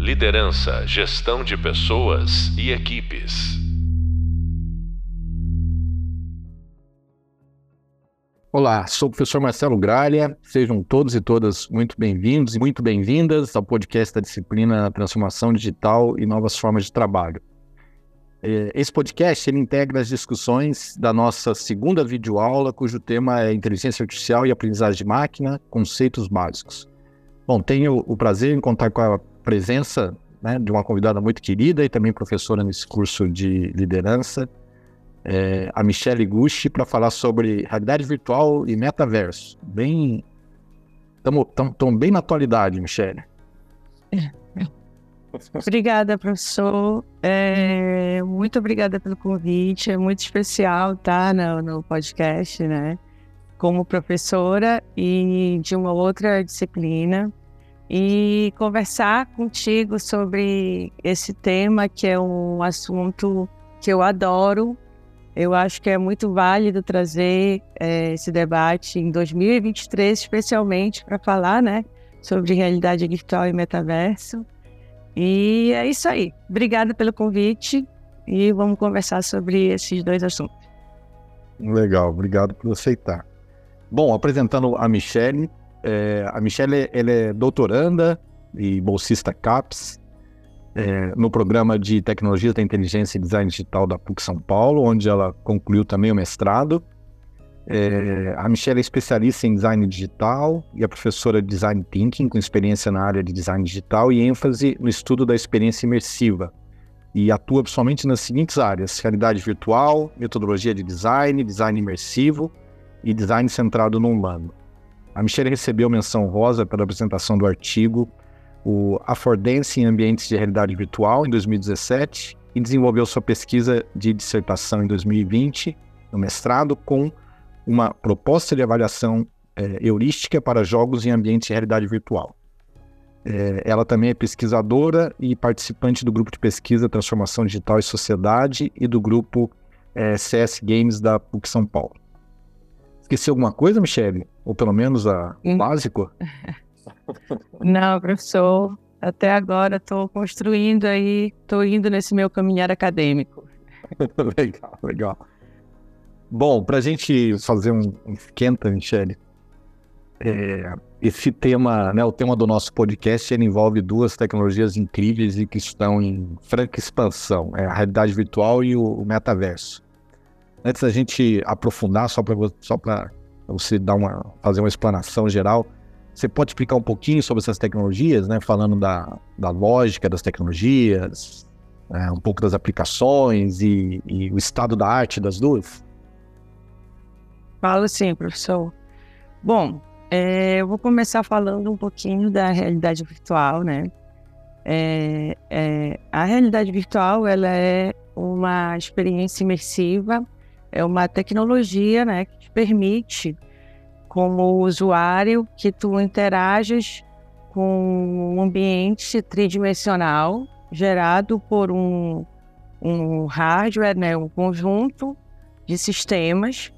Liderança, gestão de pessoas e equipes. Olá, sou o professor Marcelo Gralha. Sejam todos e todas muito bem-vindos e muito bem-vindas ao podcast da disciplina Transformação Digital e Novas Formas de Trabalho. É, esse podcast ele integra as discussões da nossa segunda videoaula, cujo tema é Inteligência Artificial e Aprendizagem de Máquina, Conceitos Básicos. Bom, tenho o prazer em contar com a presença né, de uma convidada muito querida e também professora nesse curso de liderança, é, a Michelle Gucci, para falar sobre realidade virtual e metaverso. Bem. Estamos bem na atualidade, Michelle. Obrigada, professor. É, muito obrigada pelo convite. É muito especial estar no, no podcast, né? Como professora e de uma outra disciplina e conversar contigo sobre esse tema que é um assunto que eu adoro. Eu acho que é muito válido trazer é, esse debate em 2023, especialmente para falar, né, sobre realidade virtual e metaverso. E é isso aí. Obrigada pelo convite e vamos conversar sobre esses dois assuntos. Legal, obrigado por aceitar. Bom, apresentando a Michelle. É, a Michelle ela é doutoranda e bolsista CAPES é, no programa de Tecnologia da Inteligência e Design Digital da PUC São Paulo, onde ela concluiu também o mestrado. É, a Michelle é especialista em design digital e é professora de design thinking, com experiência na área de design digital e ênfase no estudo da experiência imersiva. E atua principalmente nas seguintes áreas: realidade virtual, metodologia de design, design imersivo e design centrado no humano. A Michelle recebeu menção rosa pela apresentação do artigo o Affordance em Ambientes de Realidade Virtual em 2017 e desenvolveu sua pesquisa de dissertação em 2020, no mestrado, com uma proposta de avaliação é, heurística para jogos em ambientes de realidade virtual. É, ela também é pesquisadora e participante do grupo de pesquisa Transformação Digital e Sociedade e do grupo é, CS Games da PUC São Paulo. Esqueci alguma coisa, Michele? Ou pelo menos a hum. básico? Não, professor. Até agora estou construindo aí, estou indo nesse meu caminhar acadêmico. legal, legal. Bom, para a gente fazer um, um esquenta, Michele, é, esse tema, né, o tema do nosso podcast, ele envolve duas tecnologias incríveis e que estão em franca expansão, é a realidade virtual e o, o metaverso. Antes da gente aprofundar, só para só você dar uma, fazer uma explanação geral, você pode explicar um pouquinho sobre essas tecnologias, né, falando da, da lógica das tecnologias, é, um pouco das aplicações e, e o estado da arte das duas? Falo sim, professor. Bom, é, eu vou começar falando um pouquinho da realidade virtual, né? É, é, a realidade virtual ela é uma experiência imersiva, é uma tecnologia, né, que te permite, como usuário, que tu interages com um ambiente tridimensional gerado por um, um hardware, né, um conjunto de sistemas.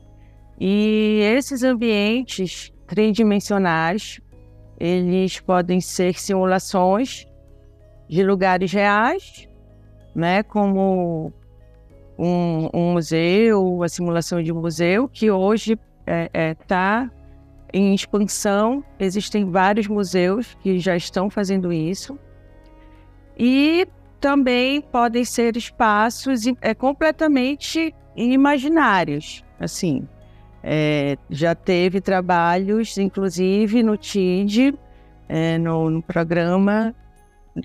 E esses ambientes tridimensionais, eles podem ser simulações de lugares reais, né, como um, um museu, a simulação de um museu, que hoje está é, é, tá em expansão. Existem vários museus que já estão fazendo isso. E também podem ser espaços é, completamente imaginários, assim, é, já teve trabalhos, inclusive no TID, é, no, no, programa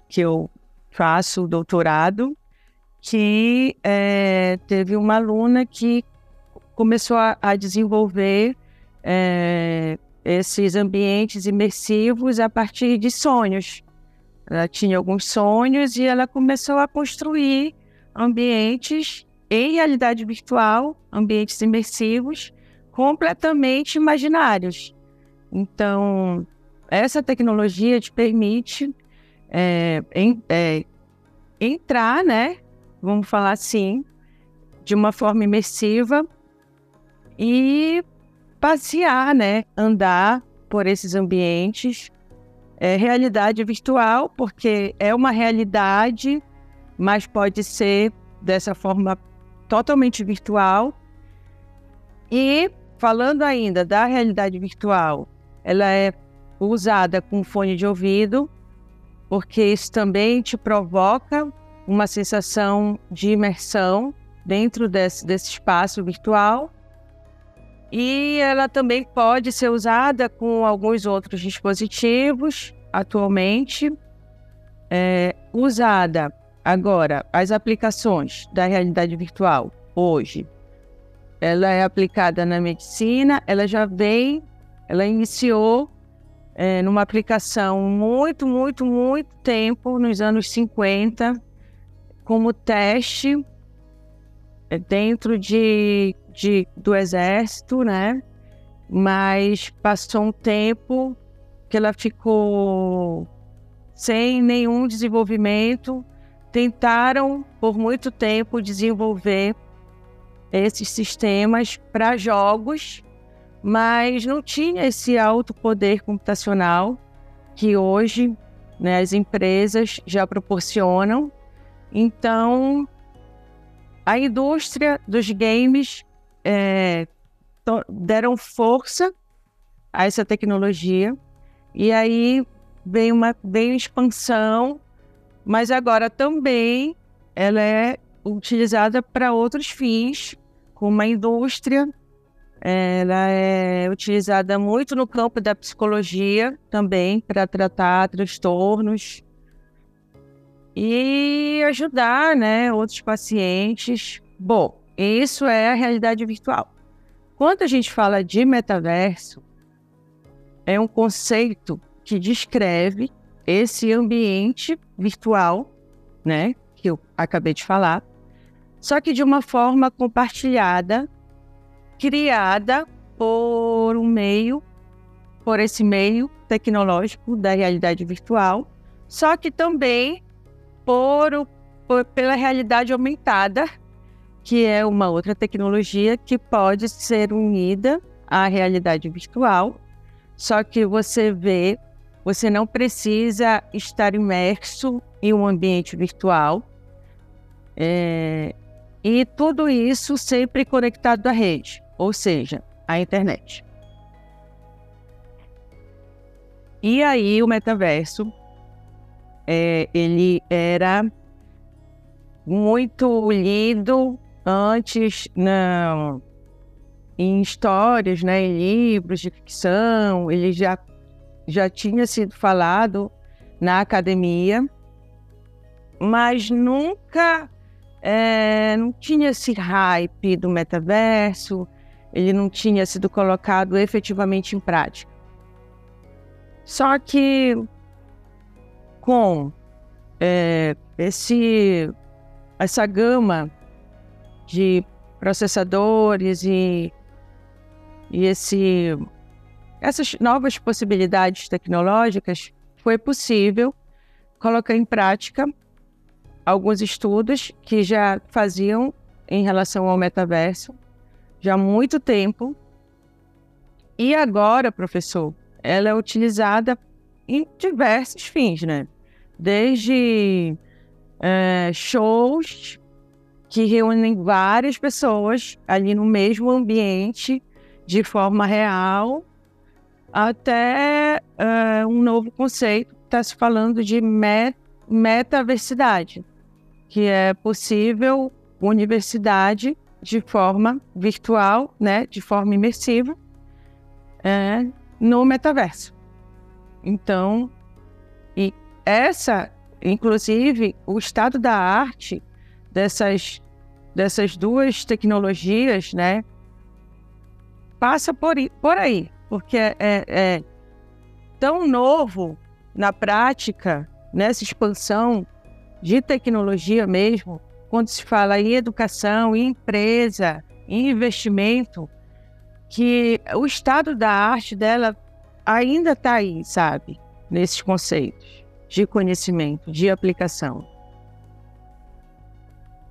que eu faço doutorado, que é, teve uma aluna que começou a, a desenvolver é, esses ambientes imersivos a partir de sonhos. Ela tinha alguns sonhos e ela começou a construir ambientes em realidade virtual, ambientes imersivos, completamente imaginários. Então, essa tecnologia te permite é, em, é, entrar, né? Vamos falar assim, de uma forma imersiva e passear, né? Andar por esses ambientes é realidade virtual, porque é uma realidade, mas pode ser dessa forma totalmente virtual. E falando ainda da realidade virtual, ela é usada com fone de ouvido, porque isso também te provoca uma sensação de imersão dentro desse, desse espaço virtual. E ela também pode ser usada com alguns outros dispositivos atualmente. É, usada agora, as aplicações da realidade virtual hoje, ela é aplicada na medicina, ela já vem, ela iniciou é, numa aplicação muito, muito, muito tempo, nos anos 50, como teste é, dentro de, de, do exército, né? Mas passou um tempo que ela ficou sem nenhum desenvolvimento. Tentaram por muito tempo desenvolver esses sistemas para jogos, mas não tinha esse alto poder computacional que hoje né, as empresas já proporcionam. Então, a indústria dos games é, deram força a essa tecnologia e aí veio uma veio expansão, mas agora também ela é utilizada para outros fins, como a indústria. Ela é utilizada muito no campo da psicologia também para tratar transtornos e ajudar né, outros pacientes. Bom, isso é a realidade virtual. Quando a gente fala de metaverso, é um conceito que descreve esse ambiente virtual, né, que eu acabei de falar, só que de uma forma compartilhada, criada por um meio, por esse meio tecnológico da realidade virtual, só que também por, por, pela realidade aumentada, que é uma outra tecnologia que pode ser unida à realidade virtual. Só que você vê, você não precisa estar imerso em um ambiente virtual. É, e tudo isso sempre conectado à rede, ou seja, à internet. E aí o metaverso é, ele era muito lido antes em histórias, né, em livros de ficção, ele já, já tinha sido falado na academia, mas nunca é, não tinha esse hype do metaverso, ele não tinha sido colocado efetivamente em prática. Só que com é, esse, essa gama de processadores e, e esse, essas novas possibilidades tecnológicas, foi possível colocar em prática alguns estudos que já faziam em relação ao metaverso já há muito tempo. E agora, professor, ela é utilizada em diversos fins, né? Desde é, shows que reúnem várias pessoas ali no mesmo ambiente de forma real, até é, um novo conceito que está se falando de met metaversidade, que é possível universidade de forma virtual, né, de forma imersiva, é, no metaverso. Então, e essa, inclusive, o estado da arte dessas, dessas duas tecnologias, né, passa por, por aí, porque é, é, é tão novo na prática, nessa expansão de tecnologia mesmo, quando se fala em educação, em empresa, em investimento, que o estado da arte dela ainda está aí, sabe? Nesses conceitos de conhecimento, de aplicação.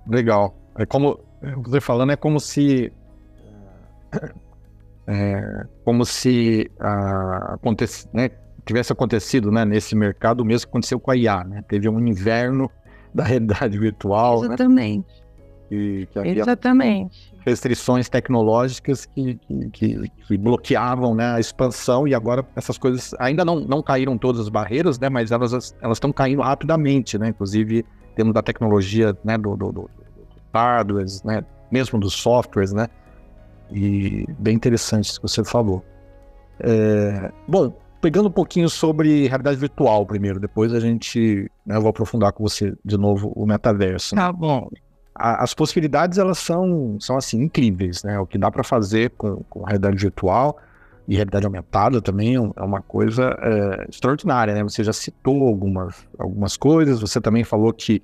Legal. É como você falando é como se é, como se ah, acontece, né, tivesse acontecido né, nesse mercado, o mesmo que aconteceu com a IA, né? Teve um inverno da realidade virtual. Né? Exatamente. Né? Que, que Exatamente. Restrições tecnológicas que, que, que, bloqueavam né, a expansão e agora essas coisas ainda não, não caíram todas as barreiras, né? Mas elas estão caindo rapidamente, né? Inclusive temos da tecnologia, né? Do, do, do, né? Mesmo dos softwares, né? E bem interessante isso que você falou. É, bom, pegando um pouquinho sobre realidade virtual primeiro, depois a gente, né, eu vou aprofundar com você de novo o metaverso. Tá bom. A, as possibilidades elas são, são assim incríveis, né? O que dá para fazer com, com realidade virtual e realidade aumentada também é uma coisa é, extraordinária, né? Você já citou algumas, algumas coisas, você também falou que,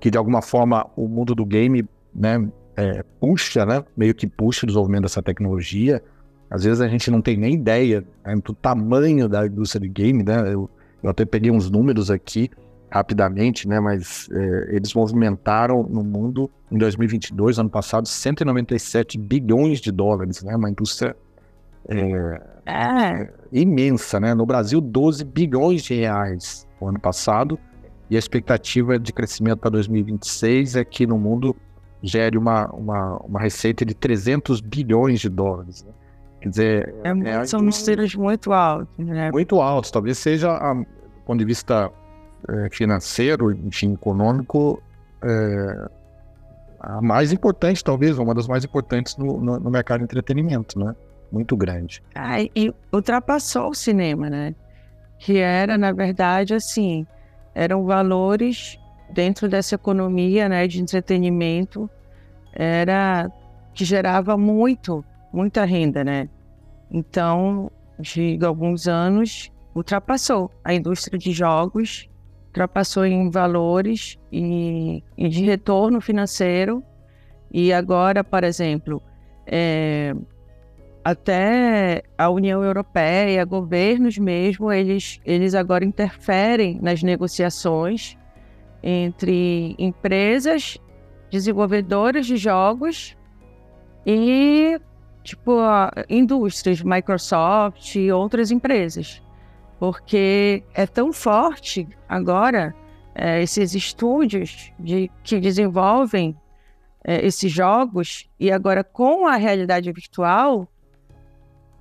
que de alguma forma o mundo do game, né, é, puxa, né? Meio que puxa o desenvolvimento dessa tecnologia. Às vezes a gente não tem nem ideia né, do tamanho da indústria de game, né? Eu, eu até peguei uns números aqui rapidamente, né? Mas é, eles movimentaram no mundo em 2022, ano passado, 197 bilhões de dólares, né? Uma indústria é, é. imensa, né? No Brasil, 12 bilhões de reais no ano passado. E a expectativa de crescimento para 2026 é que no mundo gere uma, uma, uma receita de 300 bilhões de dólares. Né? Quer dizer, é, é, são números muito altos. Né? Muito altos. Talvez seja, a, do ponto de vista é, financeiro, enfim, econômico, é, a mais importante, talvez, uma das mais importantes no, no, no mercado de entretenimento, né? Muito grande. Ah, e ultrapassou o cinema, né? Que era, na verdade, assim, eram valores dentro dessa economia né, de entretenimento era que gerava muito, muita renda, né? Então, de alguns anos, ultrapassou a indústria de jogos, ultrapassou em valores e, e de retorno financeiro. E agora, por exemplo, é, até a União Europeia, governos mesmo, eles, eles agora interferem nas negociações entre empresas desenvolvedoras de jogos e tipo indústrias, Microsoft e outras empresas, porque é tão forte agora é, esses estúdios de, que desenvolvem é, esses jogos e agora com a realidade virtual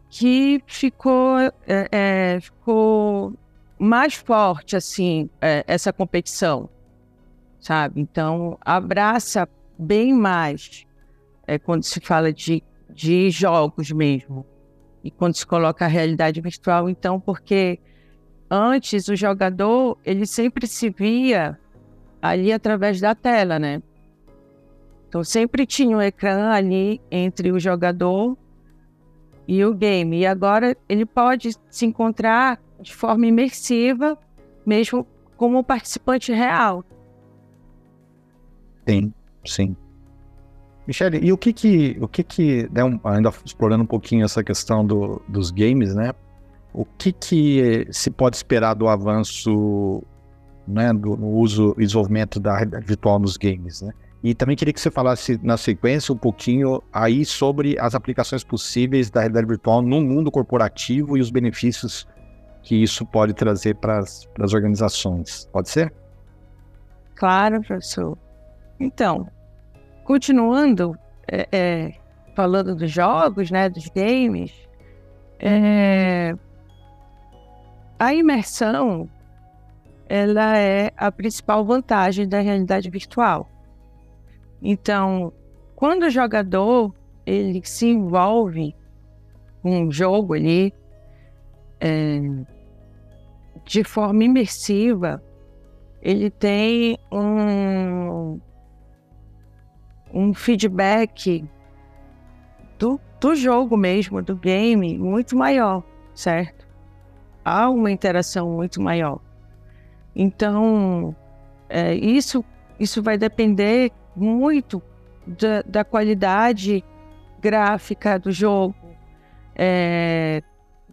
que ficou, é, é ficou mais forte assim é, essa competição sabe? Então, abraça bem mais é, quando se fala de, de jogos mesmo. E quando se coloca a realidade virtual, então, porque antes o jogador, ele sempre se via ali através da tela, né? Então, sempre tinha um ecrã ali entre o jogador e o game. E agora ele pode se encontrar de forma imersiva, mesmo como participante real. Sim, sim. Michele, e o que que, o que que, né, ainda explorando um pouquinho essa questão do, dos games, né? O que que se pode esperar do avanço, né, do no uso e desenvolvimento da realidade virtual nos games, né? E também queria que você falasse na sequência um pouquinho aí sobre as aplicações possíveis da realidade virtual no mundo corporativo e os benefícios que isso pode trazer para as organizações. Pode ser? Claro, professor. Então, continuando é, é, falando dos jogos, né, dos games, é, a imersão ela é a principal vantagem da realidade virtual. Então, quando o jogador ele se envolve com um jogo ali é, de forma imersiva, ele tem um, um feedback do, do jogo mesmo, do game, muito maior, certo? Há uma interação muito maior. Então, é, isso, isso vai depender muito da, da qualidade gráfica do jogo, é,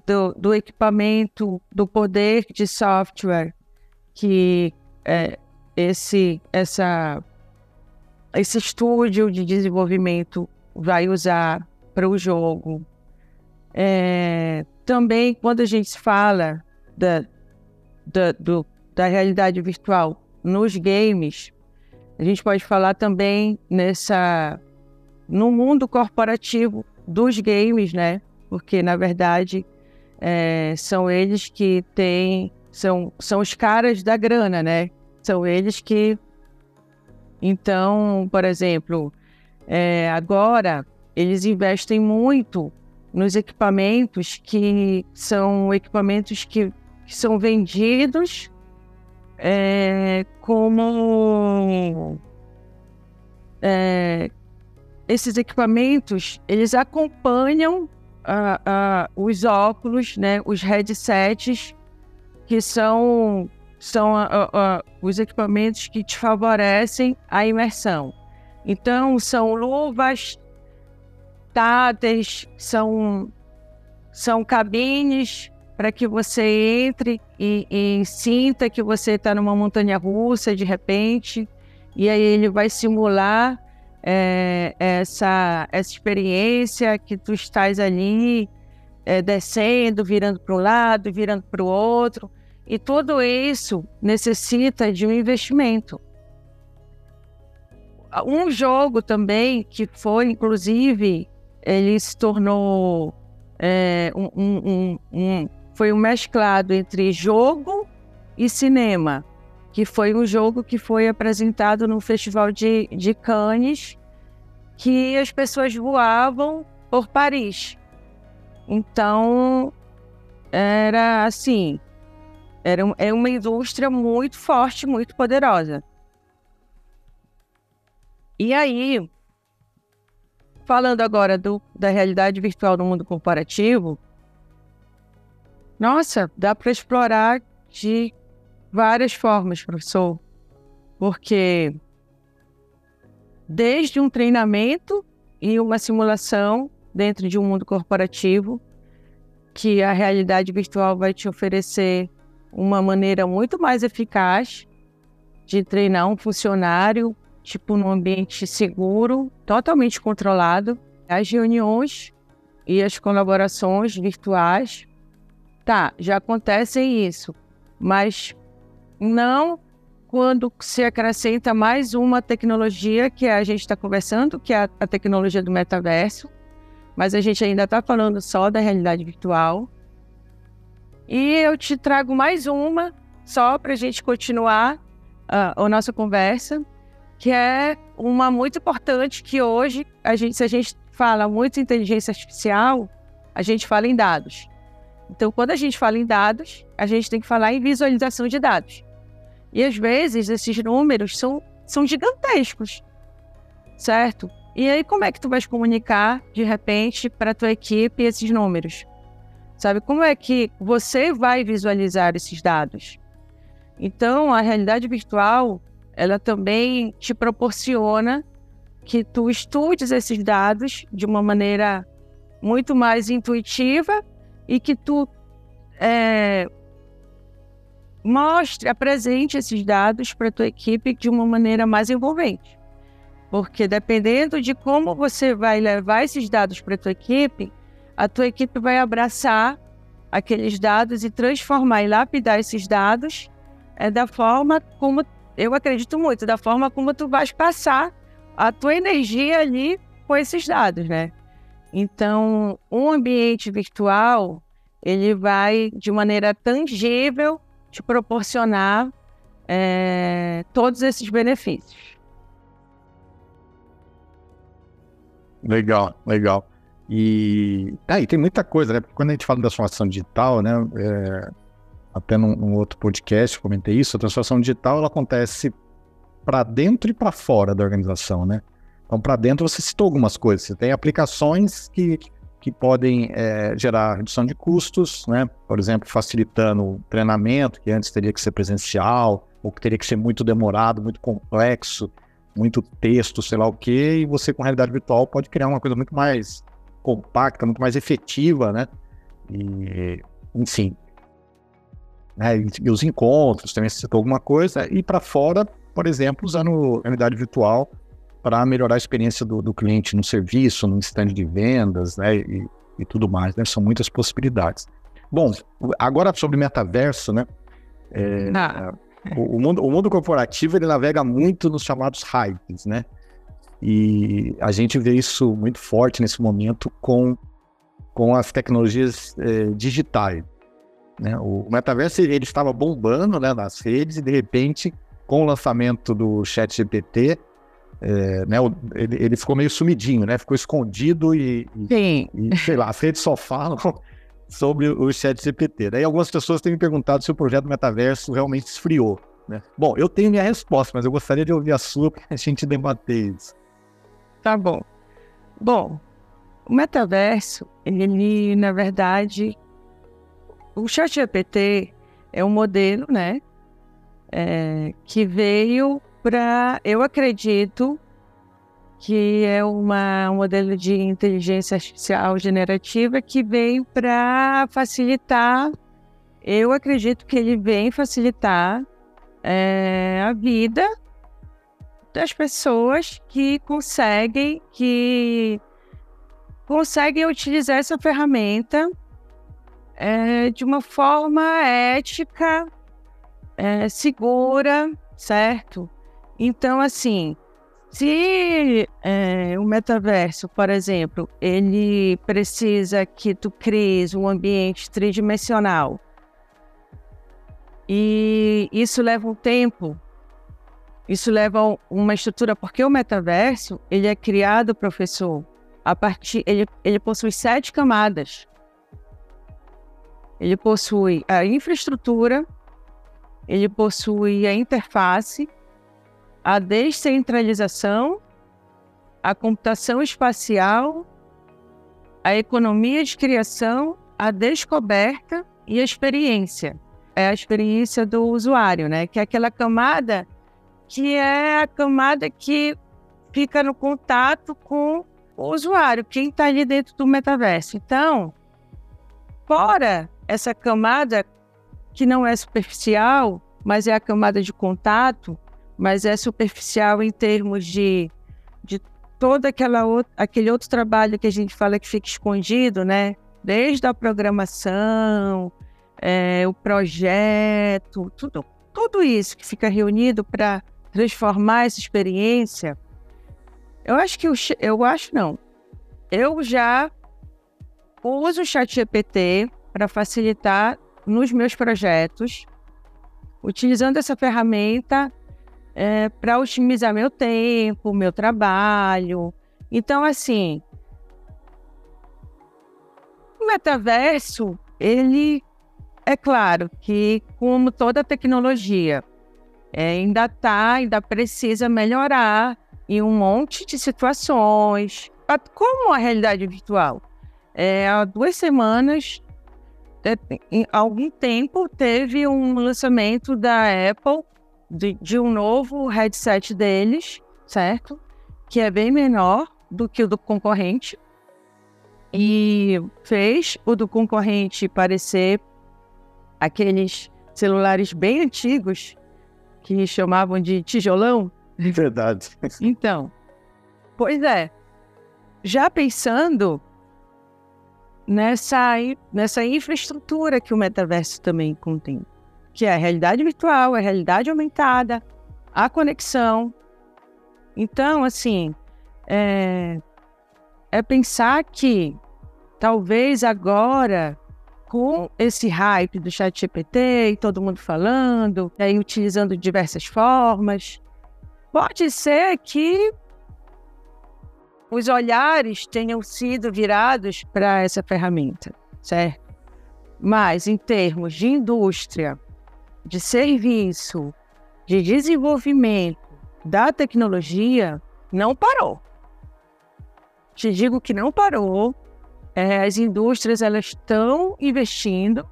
do, do, equipamento, do poder de software que é, esse, essa esse estúdio de desenvolvimento vai usar para o jogo. É, também, quando a gente fala da, da, do, da realidade virtual nos games, a gente pode falar também nessa no mundo corporativo dos games, né? Porque na verdade é, são eles que têm são, são os caras da grana, né? São eles que então, por exemplo, é, agora eles investem muito nos equipamentos que são equipamentos que, que são vendidos é, como é, esses equipamentos eles acompanham os óculos, né, os headsets que são são os equipamentos que te favorecem a imersão. Então são luvas táteis, são são cabines para que você entre e, e sinta que você está numa montanha russa de repente, e aí ele vai simular é, essa, essa experiência que tu estás ali é, descendo, virando para um lado, virando para o outro, e tudo isso necessita de um investimento. Um jogo também que foi, inclusive, ele se tornou é, um, um, um, foi um mesclado entre jogo e cinema, que foi um jogo que foi apresentado no Festival de, de Cannes, que as pessoas voavam por Paris. Então, era assim, era é uma indústria muito forte, muito poderosa. E aí, falando agora do, da realidade virtual no mundo comparativo, nossa, dá para explorar de várias formas, professor. Porque desde um treinamento e uma simulação dentro de um mundo corporativo, que a realidade virtual vai te oferecer uma maneira muito mais eficaz de treinar um funcionário, tipo num ambiente seguro, totalmente controlado. As reuniões e as colaborações virtuais Tá, já acontece isso, mas não quando se acrescenta mais uma tecnologia que a gente está conversando, que é a, a tecnologia do metaverso, mas a gente ainda está falando só da realidade virtual. E eu te trago mais uma, só para a gente continuar uh, a nossa conversa, que é uma muito importante que hoje, a gente, se a gente fala muito em inteligência artificial, a gente fala em dados. Então, quando a gente fala em dados, a gente tem que falar em visualização de dados. E às vezes esses números são, são gigantescos, certo? E aí como é que tu vais comunicar de repente para tua equipe esses números? Sabe como é que você vai visualizar esses dados? Então, a realidade virtual, ela também te proporciona que tu estudes esses dados de uma maneira muito mais intuitiva e que tu é, mostre, apresente esses dados para tua equipe de uma maneira mais envolvente. Porque dependendo de como você vai levar esses dados para tua equipe, a tua equipe vai abraçar aqueles dados e transformar e lapidar esses dados é da forma como eu acredito muito, da forma como tu vais passar a tua energia ali com esses dados, né? Então, um ambiente virtual, ele vai, de maneira tangível, te proporcionar é, todos esses benefícios. Legal, legal. E, ah, e tem muita coisa, né? Quando a gente fala da transformação digital, né? É, até num, num, outro podcast comentei isso, a transformação digital ela acontece para dentro e para fora da organização, né? Então, para dentro, você citou algumas coisas. Você tem aplicações que, que podem é, gerar redução de custos, né? Por exemplo, facilitando o treinamento, que antes teria que ser presencial, ou que teria que ser muito demorado, muito complexo, muito texto, sei lá o quê, e você com realidade virtual pode criar uma coisa muito mais compacta, muito mais efetiva, né? E, enfim. Né? E os encontros, também você citou alguma coisa, e para fora, por exemplo, usando realidade virtual para melhorar a experiência do, do, cliente no serviço, no stand de vendas, né, e, e tudo mais, né? São muitas possibilidades. Bom, agora sobre metaverso, né? É, ah. o, o, mundo, o mundo corporativo ele navega muito nos chamados hypes, né? E a gente vê isso muito forte nesse momento com, com as tecnologias é, digitais. Né? O metaverso ele estava bombando né, nas redes e de repente, com o lançamento do Chat GPT, é, né, ele, ele, ficou meio sumidinho, né? Ficou escondido e, e, e, sei lá, as redes só falam sobre o Chat GPT. Daí algumas pessoas têm me perguntado se o projeto metaverso realmente esfriou. Né? Bom, eu tenho minha resposta, mas eu gostaria de ouvir a sua para a gente debater isso. Tá bom. Bom, o metaverso, ele, na verdade, o ChatGPT é um modelo, né, é, que veio para, eu acredito, que é uma, um modelo de inteligência artificial generativa que veio para facilitar, eu acredito que ele vem facilitar é, a vida das pessoas que conseguem que conseguem utilizar essa ferramenta é, de uma forma ética, é, segura, certo? Então, assim, se é, o metaverso, por exemplo, ele precisa que tu cries um ambiente tridimensional e isso leva um tempo isso leva uma estrutura, porque o metaverso, ele é criado, professor, a partir, ele, ele possui sete camadas. Ele possui a infraestrutura, ele possui a interface, a descentralização, a computação espacial, a economia de criação, a descoberta e a experiência. É a experiência do usuário, né? Que é aquela camada que é a camada que fica no contato com o usuário, quem está ali dentro do metaverso. Então, fora essa camada que não é superficial, mas é a camada de contato, mas é superficial em termos de, de todo aquela aquele outro trabalho que a gente fala que fica escondido, né? Desde a programação, é, o projeto, tudo, tudo isso que fica reunido para transformar essa experiência, eu acho que eu, eu acho não. Eu já uso o Chat GPT para facilitar nos meus projetos, utilizando essa ferramenta é, para otimizar meu tempo, meu trabalho. Então, assim, o metaverso, ele é claro que, como toda tecnologia, é, ainda está, ainda precisa melhorar em um monte de situações. Como a realidade virtual? É, há duas semanas, é, em algum tempo, teve um lançamento da Apple de, de um novo headset deles, certo? Que é bem menor do que o do concorrente. E fez o do concorrente parecer aqueles celulares bem antigos que chamavam de tijolão. Verdade. Então, pois é. Já pensando nessa, nessa infraestrutura que o metaverso também contém, que é a realidade virtual, a realidade aumentada, a conexão. Então, assim, é, é pensar que talvez agora com esse hype do chat GPT e todo mundo falando, e aí utilizando diversas formas, pode ser que os olhares tenham sido virados para essa ferramenta, certo? Mas em termos de indústria, de serviço, de desenvolvimento da tecnologia, não parou. Te digo que não parou, é, as indústrias elas estão investindo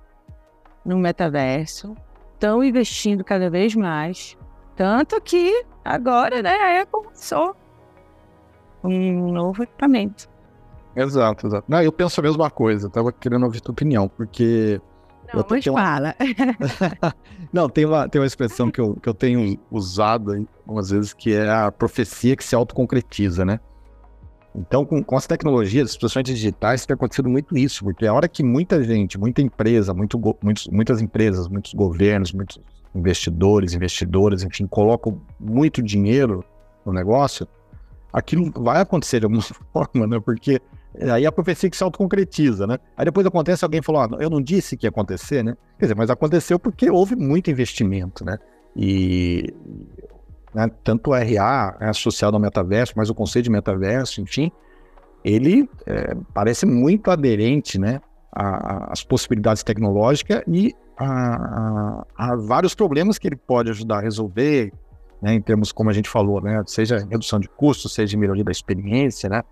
no metaverso, estão investindo cada vez mais, tanto que agora, né, a Apple um novo equipamento. Exato, exato. Não, eu penso a mesma coisa, estava querendo ouvir tua opinião, porque. Não, eu mas uma... fala. Não, tem uma, tem uma expressão que eu, que eu tenho usado algumas vezes que é a profecia que se autoconcretiza, né? Então, com, com as tecnologias, as soluções digitais, tem acontecido muito isso, porque a hora que muita gente, muita empresa, muito, muitos, muitas empresas, muitos governos, muitos investidores, investidoras, enfim, colocam muito dinheiro no negócio, aquilo vai acontecer de alguma forma, né? Porque aí a profecia que se autoconcretiza, né? Aí depois acontece, alguém falou, ah, eu não disse que ia acontecer, né? Quer dizer, mas aconteceu porque houve muito investimento, né? E né, tanto o RA é associado ao metaverso, mas o conceito de metaverso, enfim, ele é, parece muito aderente, né? às possibilidades tecnológicas e a, a, a, vários problemas que ele pode ajudar a resolver, né, em termos, como a gente falou, né, seja redução de custos, seja melhoria da experiência, né,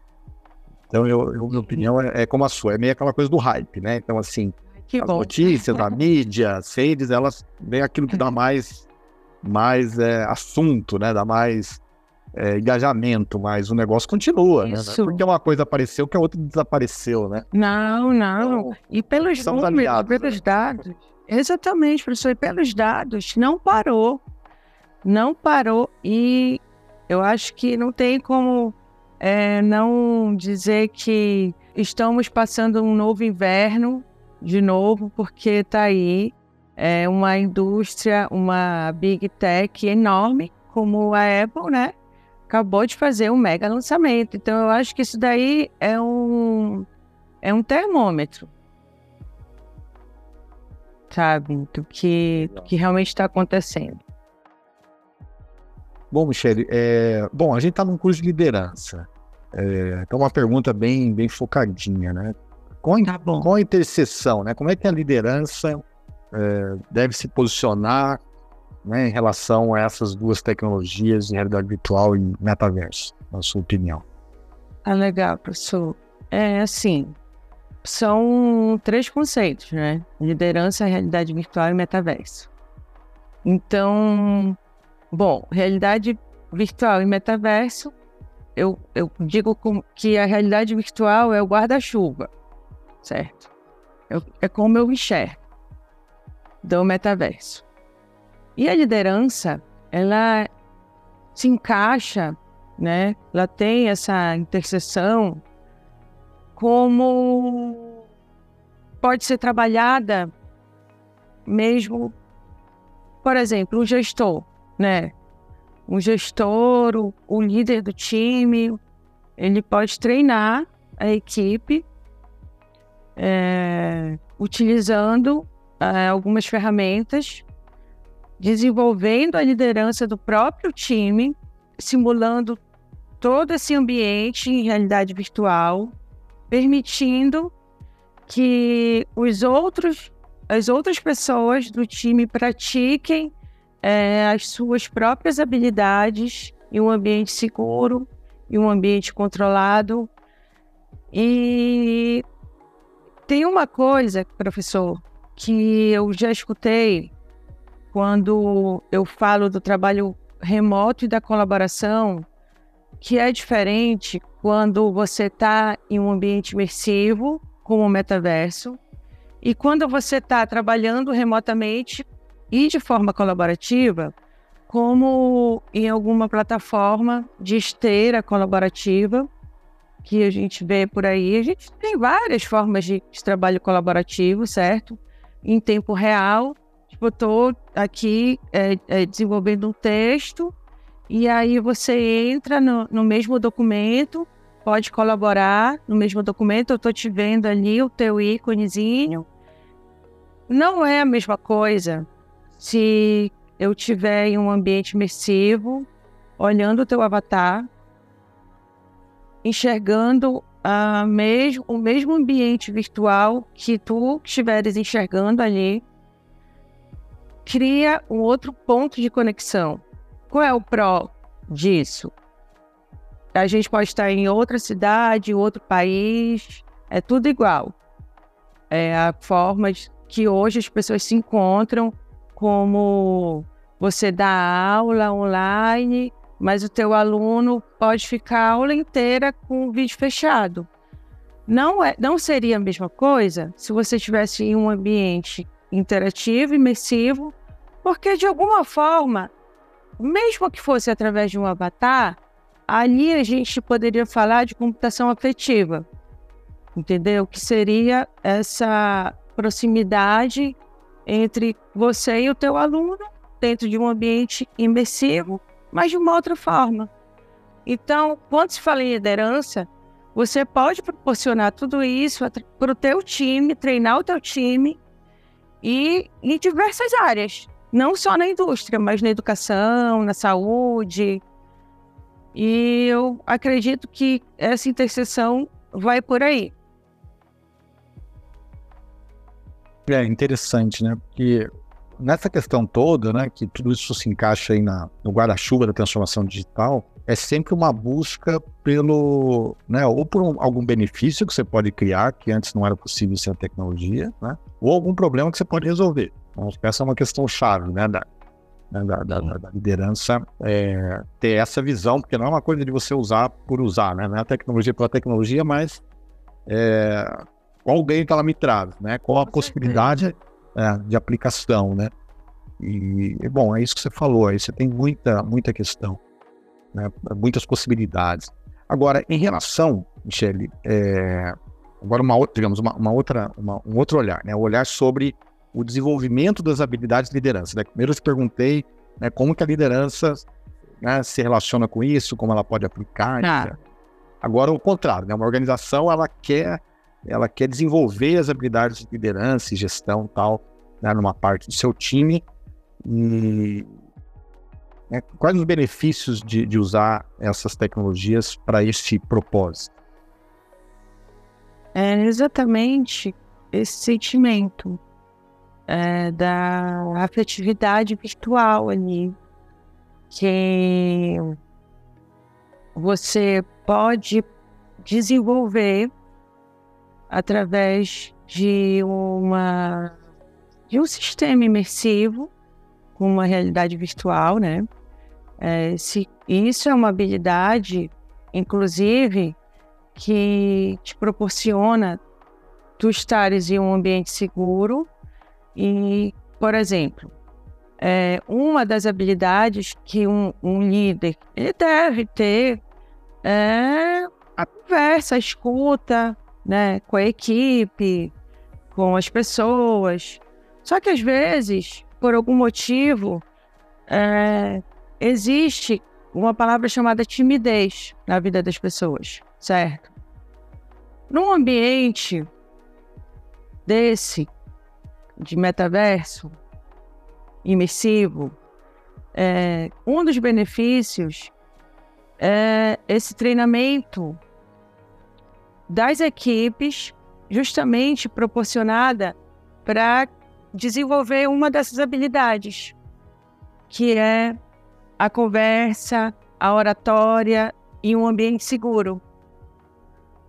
então, eu, eu minha opinião é, é, como a sua, é meio aquela coisa do hype, né? Então, assim, que as bom. notícias, a mídia, as redes, elas vêm aquilo que dá mais, mais é, assunto, né? Dá mais é, engajamento, mas o negócio continua, né? Isso. né? Porque uma coisa apareceu que a outra desapareceu, né? Não, não. Então, e pelos números, aliados, pelos né? dados, exatamente, professor, e pelos dados, não parou. Não parou e eu acho que não tem como é, não dizer que estamos passando um novo inverno de novo, porque está aí é, uma indústria, uma big tech enorme, como a Apple, né? Acabou de fazer um mega lançamento. Então, eu acho que isso daí é um, é um termômetro, sabe? Do que, do que realmente está acontecendo. Bom, Michele, é... bom, a gente está num curso de liderança. É, então, uma pergunta bem, bem focadinha, né? Com a, tá com a interseção, né? Como é que a liderança é, deve se posicionar né, em relação a essas duas tecnologias de realidade virtual e metaverso, na sua opinião? Ah, legal, professor. É assim, são três conceitos, né? Liderança, realidade virtual e metaverso. Então, bom, realidade virtual e metaverso eu, eu digo que a realidade virtual é o guarda-chuva, certo? Eu, é como eu enxergo do metaverso. E a liderança, ela se encaixa, né? Ela tem essa interseção como pode ser trabalhada mesmo, por exemplo, o gestor, né? um gestor, o, o líder do time, ele pode treinar a equipe é, utilizando é, algumas ferramentas, desenvolvendo a liderança do próprio time, simulando todo esse ambiente em realidade virtual, permitindo que os outros, as outras pessoas do time pratiquem é, as suas próprias habilidades em um ambiente seguro, em um ambiente controlado. E tem uma coisa, professor, que eu já escutei quando eu falo do trabalho remoto e da colaboração, que é diferente quando você está em um ambiente imersivo, como o metaverso, e quando você está trabalhando remotamente e de forma colaborativa, como em alguma plataforma de esteira colaborativa que a gente vê por aí. A gente tem várias formas de, de trabalho colaborativo, certo? Em tempo real. Tipo, eu estou aqui é, é, desenvolvendo um texto e aí você entra no, no mesmo documento, pode colaborar no mesmo documento. Eu estou te vendo ali o teu íconezinho. Não é a mesma coisa se eu tiver em um ambiente imersivo, olhando o teu avatar, enxergando a mes o mesmo ambiente virtual que tu estiveres enxergando ali, cria um outro ponto de conexão. Qual é o pró disso? A gente pode estar em outra cidade, outro país, é tudo igual. É a forma que hoje as pessoas se encontram como você dá aula online, mas o teu aluno pode ficar a aula inteira com o vídeo fechado. Não, é, não seria a mesma coisa se você estivesse em um ambiente interativo, imersivo, porque de alguma forma, mesmo que fosse através de um avatar, ali a gente poderia falar de computação afetiva, entendeu? Que seria essa proximidade entre você e o teu aluno dentro de um ambiente imersivo, mas de uma outra forma. Então, quando se fala em liderança, você pode proporcionar tudo isso para o teu time, treinar o teu time e em diversas áreas, não só na indústria, mas na educação, na saúde. E eu acredito que essa interseção vai por aí. É interessante, né? Porque nessa questão toda, né, que tudo isso se encaixa aí na, no guarda-chuva da transformação digital, é sempre uma busca pelo, né, ou por um, algum benefício que você pode criar, que antes não era possível sem a tecnologia, né, ou algum problema que você pode resolver. Então, essa é uma questão chave, né, da, né, da, da, da, liderança, é, ter essa visão, porque não é uma coisa de você usar por usar, né, não é a tecnologia pela tecnologia, mas é, qual o ganho que ela me traz, né, qual a possibilidade é, de aplicação, né, e, bom, é isso que você falou, aí você tem muita, muita questão né, muitas possibilidades. Agora, em relação, Michele, é, agora uma outra, digamos, uma, uma outra, uma, um outro olhar, né, o olhar sobre o desenvolvimento das habilidades de liderança. Né? Primeiro eu te perguntei né, como que a liderança né, se relaciona com isso, como ela pode aplicar. Ah. Agora o contrário, né, uma organização ela quer, ela quer desenvolver as habilidades de liderança e gestão tal, né, numa parte do seu time e né? Quais os benefícios de, de usar essas tecnologias para esse propósito? É exatamente esse sentimento é, da afetividade virtual ali, que você pode desenvolver através de uma de um sistema imersivo com uma realidade virtual, né? É, se isso é uma habilidade, inclusive, que te proporciona tu estares em um ambiente seguro e, por exemplo, é, uma das habilidades que um, um líder ele deve ter é a conversa, a escuta, né, com a equipe, com as pessoas. Só que às vezes, por algum motivo, é, existe uma palavra chamada timidez na vida das pessoas, certo? Num ambiente desse, de metaverso, imersivo, é, um dos benefícios é esse treinamento das equipes, justamente proporcionada para desenvolver uma dessas habilidades, que é a conversa, a oratória e um ambiente seguro.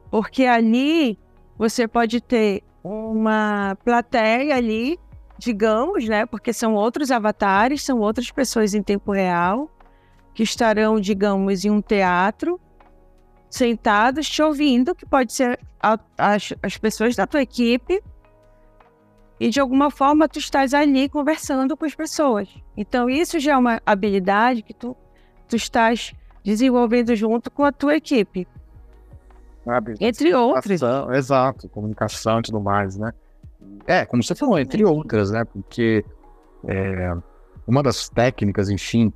Porque ali você pode ter uma plateia ali, digamos, né? Porque são outros avatares, são outras pessoas em tempo real que estarão, digamos, em um teatro, sentados te ouvindo, que pode ser a, as, as pessoas da tua equipe, e de alguma forma tu estás ali conversando com as pessoas. Então isso já é uma habilidade que tu, tu estás desenvolvendo junto com a tua equipe. Sabe? Entre outras. Exato, comunicação e tudo mais, né? É, como você falou, entre outras, né? Porque é, uma das técnicas, enfim,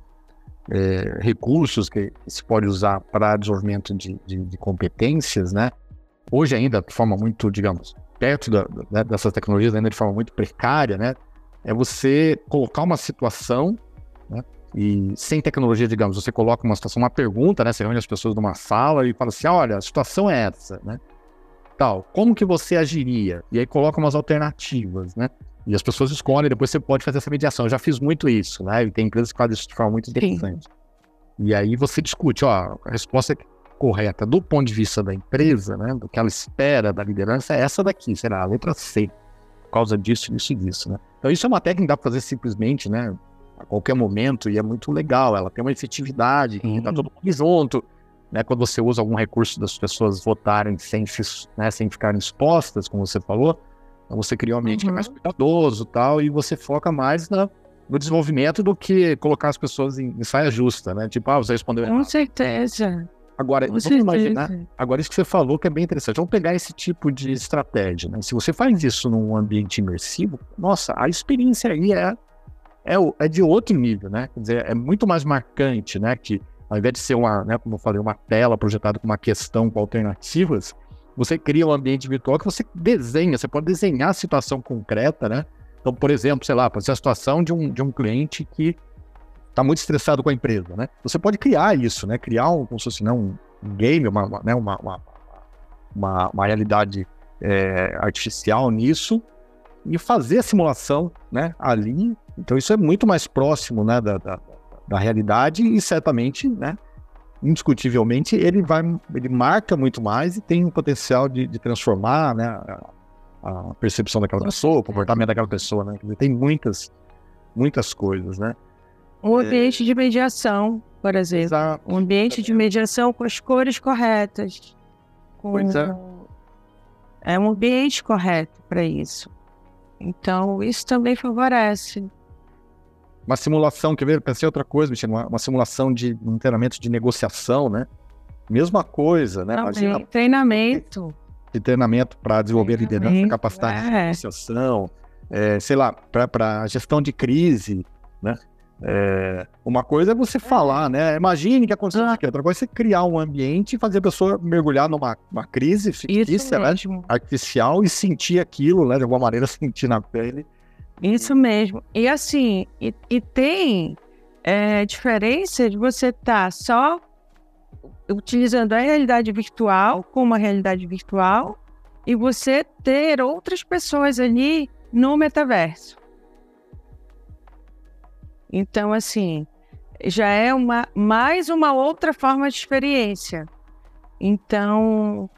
é, recursos que se pode usar para desenvolvimento de, de, de competências, né? Hoje ainda, de forma muito, digamos, perto da, da, dessas tecnologias, ainda de forma muito precária, né? É você colocar uma situação, né? E sem tecnologia, digamos, você coloca uma situação, uma pergunta, né? Você reúne as pessoas numa sala e fala assim: olha, a situação é essa, né? Tal, como que você agiria? E aí coloca umas alternativas, né? E as pessoas escolhem, depois você pode fazer essa mediação. Eu já fiz muito isso, né? E tem empresas que fazem isso de forma muito interessante. Sim. E aí você discute, ó, a resposta é correta do ponto de vista da empresa, né, do que ela espera da liderança, é essa daqui, será a letra C, por causa disso, disso e disso, né. Então isso é uma técnica que dá para fazer simplesmente, né, a qualquer momento, e é muito legal, ela tem uma efetividade, uhum. tá todo mundo junto, né, quando você usa algum recurso das pessoas votarem sem, né, sem ficarem expostas, como você falou, então você cria um ambiente uhum. que é mais uhum. cuidadoso tal, e você foca mais na, no desenvolvimento do que colocar as pessoas em, em saia justa, né? Tipo, ah, você respondeu Com certeza. Agora, Com vamos certeza. imaginar, agora isso que você falou que é bem interessante. Vamos pegar esse tipo de estratégia, né? Se você faz isso num ambiente imersivo, nossa, a experiência aí é, é, é de outro nível, né? Quer dizer, é muito mais marcante, né? Que ao invés de ser uma, né, como eu falei, uma tela projetada com uma questão com alternativas, você cria um ambiente virtual que você desenha, você pode desenhar a situação concreta, né? Então, por exemplo, sei lá, pode ser a situação de um, de um cliente que está muito estressado com a empresa, né? Você pode criar isso, né? Criar um, como se fosse não, um game, uma, uma, né? uma, uma, uma, uma realidade é, artificial nisso e fazer a simulação, né? Ali. Então, isso é muito mais próximo, né? Da, da, da realidade e certamente, né? Indiscutivelmente, ele vai, ele marca muito mais e tem um potencial de, de transformar, né? A, a percepção daquela pessoa, o comportamento daquela pessoa, né? Dizer, Tem muitas, muitas coisas, né? Um ambiente de mediação, por exemplo. Exato. Um ambiente de mediação com as cores corretas. Com... Pois é. É um ambiente correto para isso. Então, isso também favorece. Uma simulação, quer ver? Pensei em outra coisa, Michel, uma, uma simulação de um treinamento de negociação, né? Mesma coisa, né? Também, Imagina treinamento. de treinamento para desenvolver a liderança, Treinamento, capacidade de é. negociação, é, sei lá, para gestão de crise, né? É, uma coisa é você falar, né? Imagine que aconteceu isso aqui. Outra coisa é você criar um ambiente e fazer a pessoa mergulhar numa uma crise fictícia, né? Artificial e sentir aquilo, né? De alguma maneira sentir na pele. Isso mesmo. E assim, e, e tem é, diferença de você estar só utilizando a realidade virtual como a realidade virtual e você ter outras pessoas ali no metaverso. Então, assim, já é uma mais uma outra forma de experiência. Então,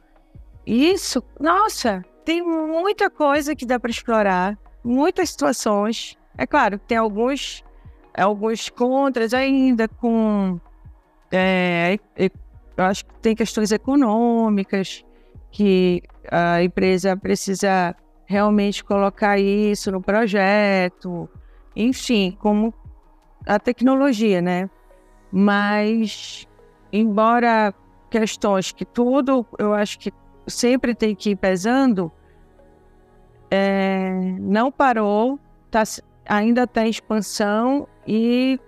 isso, nossa, tem muita coisa que dá para explorar, muitas situações. É claro, tem alguns alguns contras ainda com é, eu acho que tem questões econômicas que a empresa precisa realmente colocar isso no projeto, enfim, como a tecnologia, né? Mas, embora questões que tudo, eu acho que sempre tem que ir pesando, é, não parou, tá, ainda está em expansão e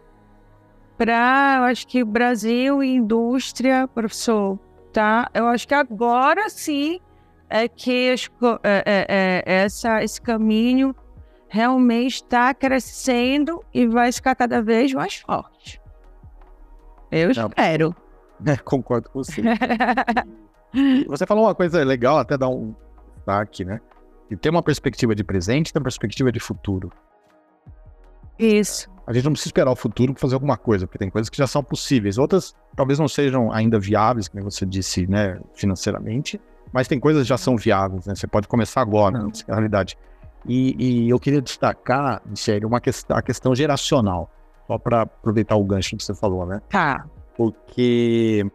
para, eu acho que Brasil e indústria, professor, tá? Eu acho que agora sim é que é- é- é- essa, esse caminho realmente está crescendo e vai ficar cada vez mais forte. Eu Não. espero. né? Concordo com você. Você falou uma coisa legal, até dar um destaque, né? E tem uma perspectiva de presente e tem uma perspectiva de futuro. Isso. A gente não precisa esperar o futuro para fazer alguma coisa, porque tem coisas que já são possíveis. Outras talvez não sejam ainda viáveis, como você disse, né, financeiramente, mas tem coisas que já são viáveis, né? Você pode começar agora, Não. na realidade. E, e eu queria destacar, Michele, uma questão, a questão geracional, só para aproveitar o gancho que você falou, né? Tá. porque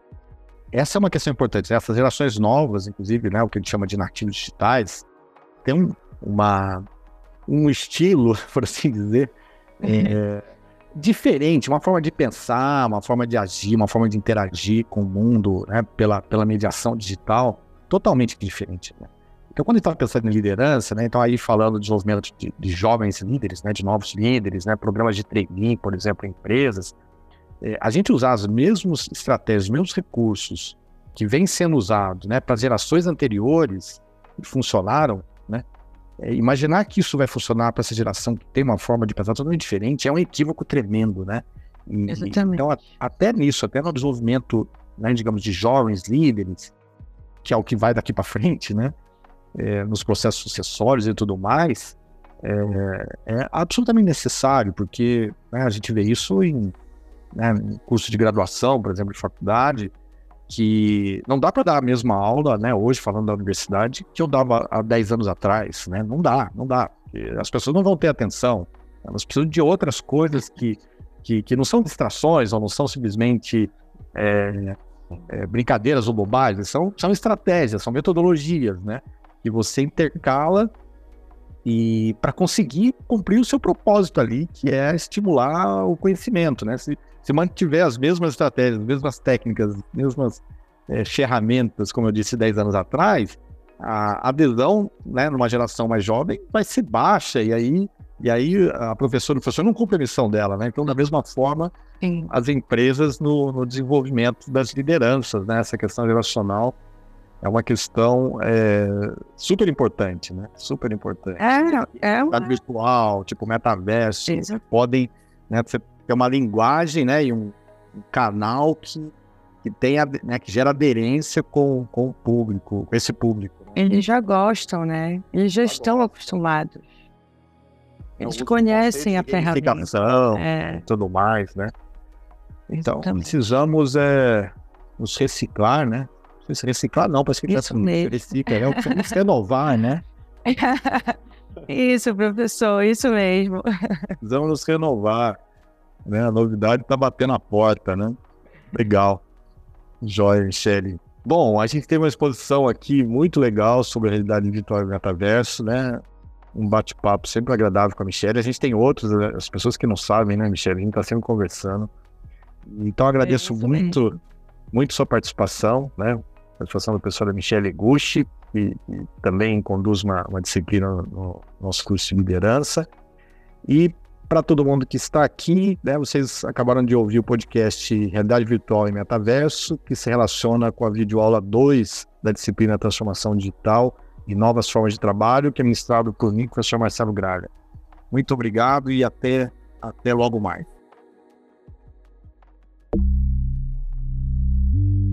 essa é uma questão importante. Essas gerações novas, inclusive, né, o que a gente chama de nativos digitais, tem um, uma, um estilo, por assim dizer, é, diferente, uma forma de pensar, uma forma de agir, uma forma de interagir com o mundo né, pela, pela mediação digital, totalmente diferente. Né? Então, quando a gente está pensando em liderança, né, então aí falando de desenvolvimento de, de jovens líderes, né, de novos líderes, né, programas de training, por exemplo, em empresas, é, a gente usar as mesmas estratégias, os mesmos recursos que vêm sendo usados né, para gerações anteriores e funcionaram, é, imaginar que isso vai funcionar para essa geração que tem uma forma de pensar totalmente diferente é um equívoco tremendo, né? E- Exatamente. então, a- até nisso, até no desenvolvimento, né, digamos, de jovens líderes, que é o que vai daqui para frente, né? é, nos processos sucessórios e tudo mais, é, é absolutamente necessário, porque né, a gente vê isso em, né, em curso de graduação, por exemplo, de faculdade, que não dá para dar a mesma aula, né, hoje falando da universidade, que eu dava há 10 anos atrás, né? Não dá, não dá. As pessoas não vão ter atenção, elas precisam de outras coisas que, que, que não são distrações ou não são simplesmente é, é, brincadeiras ou bobagens, são, são estratégias, são metodologias, né? Que você intercala e para conseguir cumprir o seu propósito ali, que é estimular o conhecimento, né? Se, se mantiver as mesmas estratégias, as mesmas técnicas, as mesmas é, ferramentas, como eu disse 10 anos atrás, a adesão, né, numa geração mais jovem vai ser baixa, e aí, e aí a professora, o professor não cumpre a missão dela, né? Então, da mesma forma, Sim. as empresas no, no, desenvolvimento das lideranças, né? Essa questão geracional é uma questão é, super importante, né? Super importante. É, é uma... virtual, tipo metaverso, Exato. podem né, você ter uma linguagem, né, e um, um canal que que tem né, que gera aderência com, com o público, com esse público. Né? Eles já gostam, né? Eles já, já estão gostam. acostumados. Eles conhecem a ferramenta. É. tudo mais, né? Então, Exatamente. precisamos é, nos reciclar, né? Se reciclar não, parece que Isso tá mesmo. recicla, né? Precisamos renovar, né? Isso, professor, isso mesmo. Precisamos nos renovar. Né? A novidade está batendo a porta, né? Legal. Joia, Michele. Bom, a gente tem uma exposição aqui muito legal sobre a realidade virtual e metaverso, né? Um bate-papo sempre agradável com a Michelle. A gente tem outros, né? as pessoas que não sabem, né, Michelle? A gente está sempre conversando. Então, agradeço é muito, muito sua participação, né? A participação da professora Michelle Gucci, que, que também conduz uma, uma disciplina no, no nosso curso de liderança. E para todo mundo que está aqui, né, vocês acabaram de ouvir o podcast Realidade Virtual e Metaverso, que se relaciona com a videoaula 2 da disciplina Transformação Digital e Novas Formas de Trabalho, que é ministrado por mim, professor Marcelo Graga. Muito obrigado e até, até logo mais.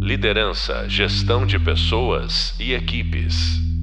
Liderança, gestão de pessoas e equipes.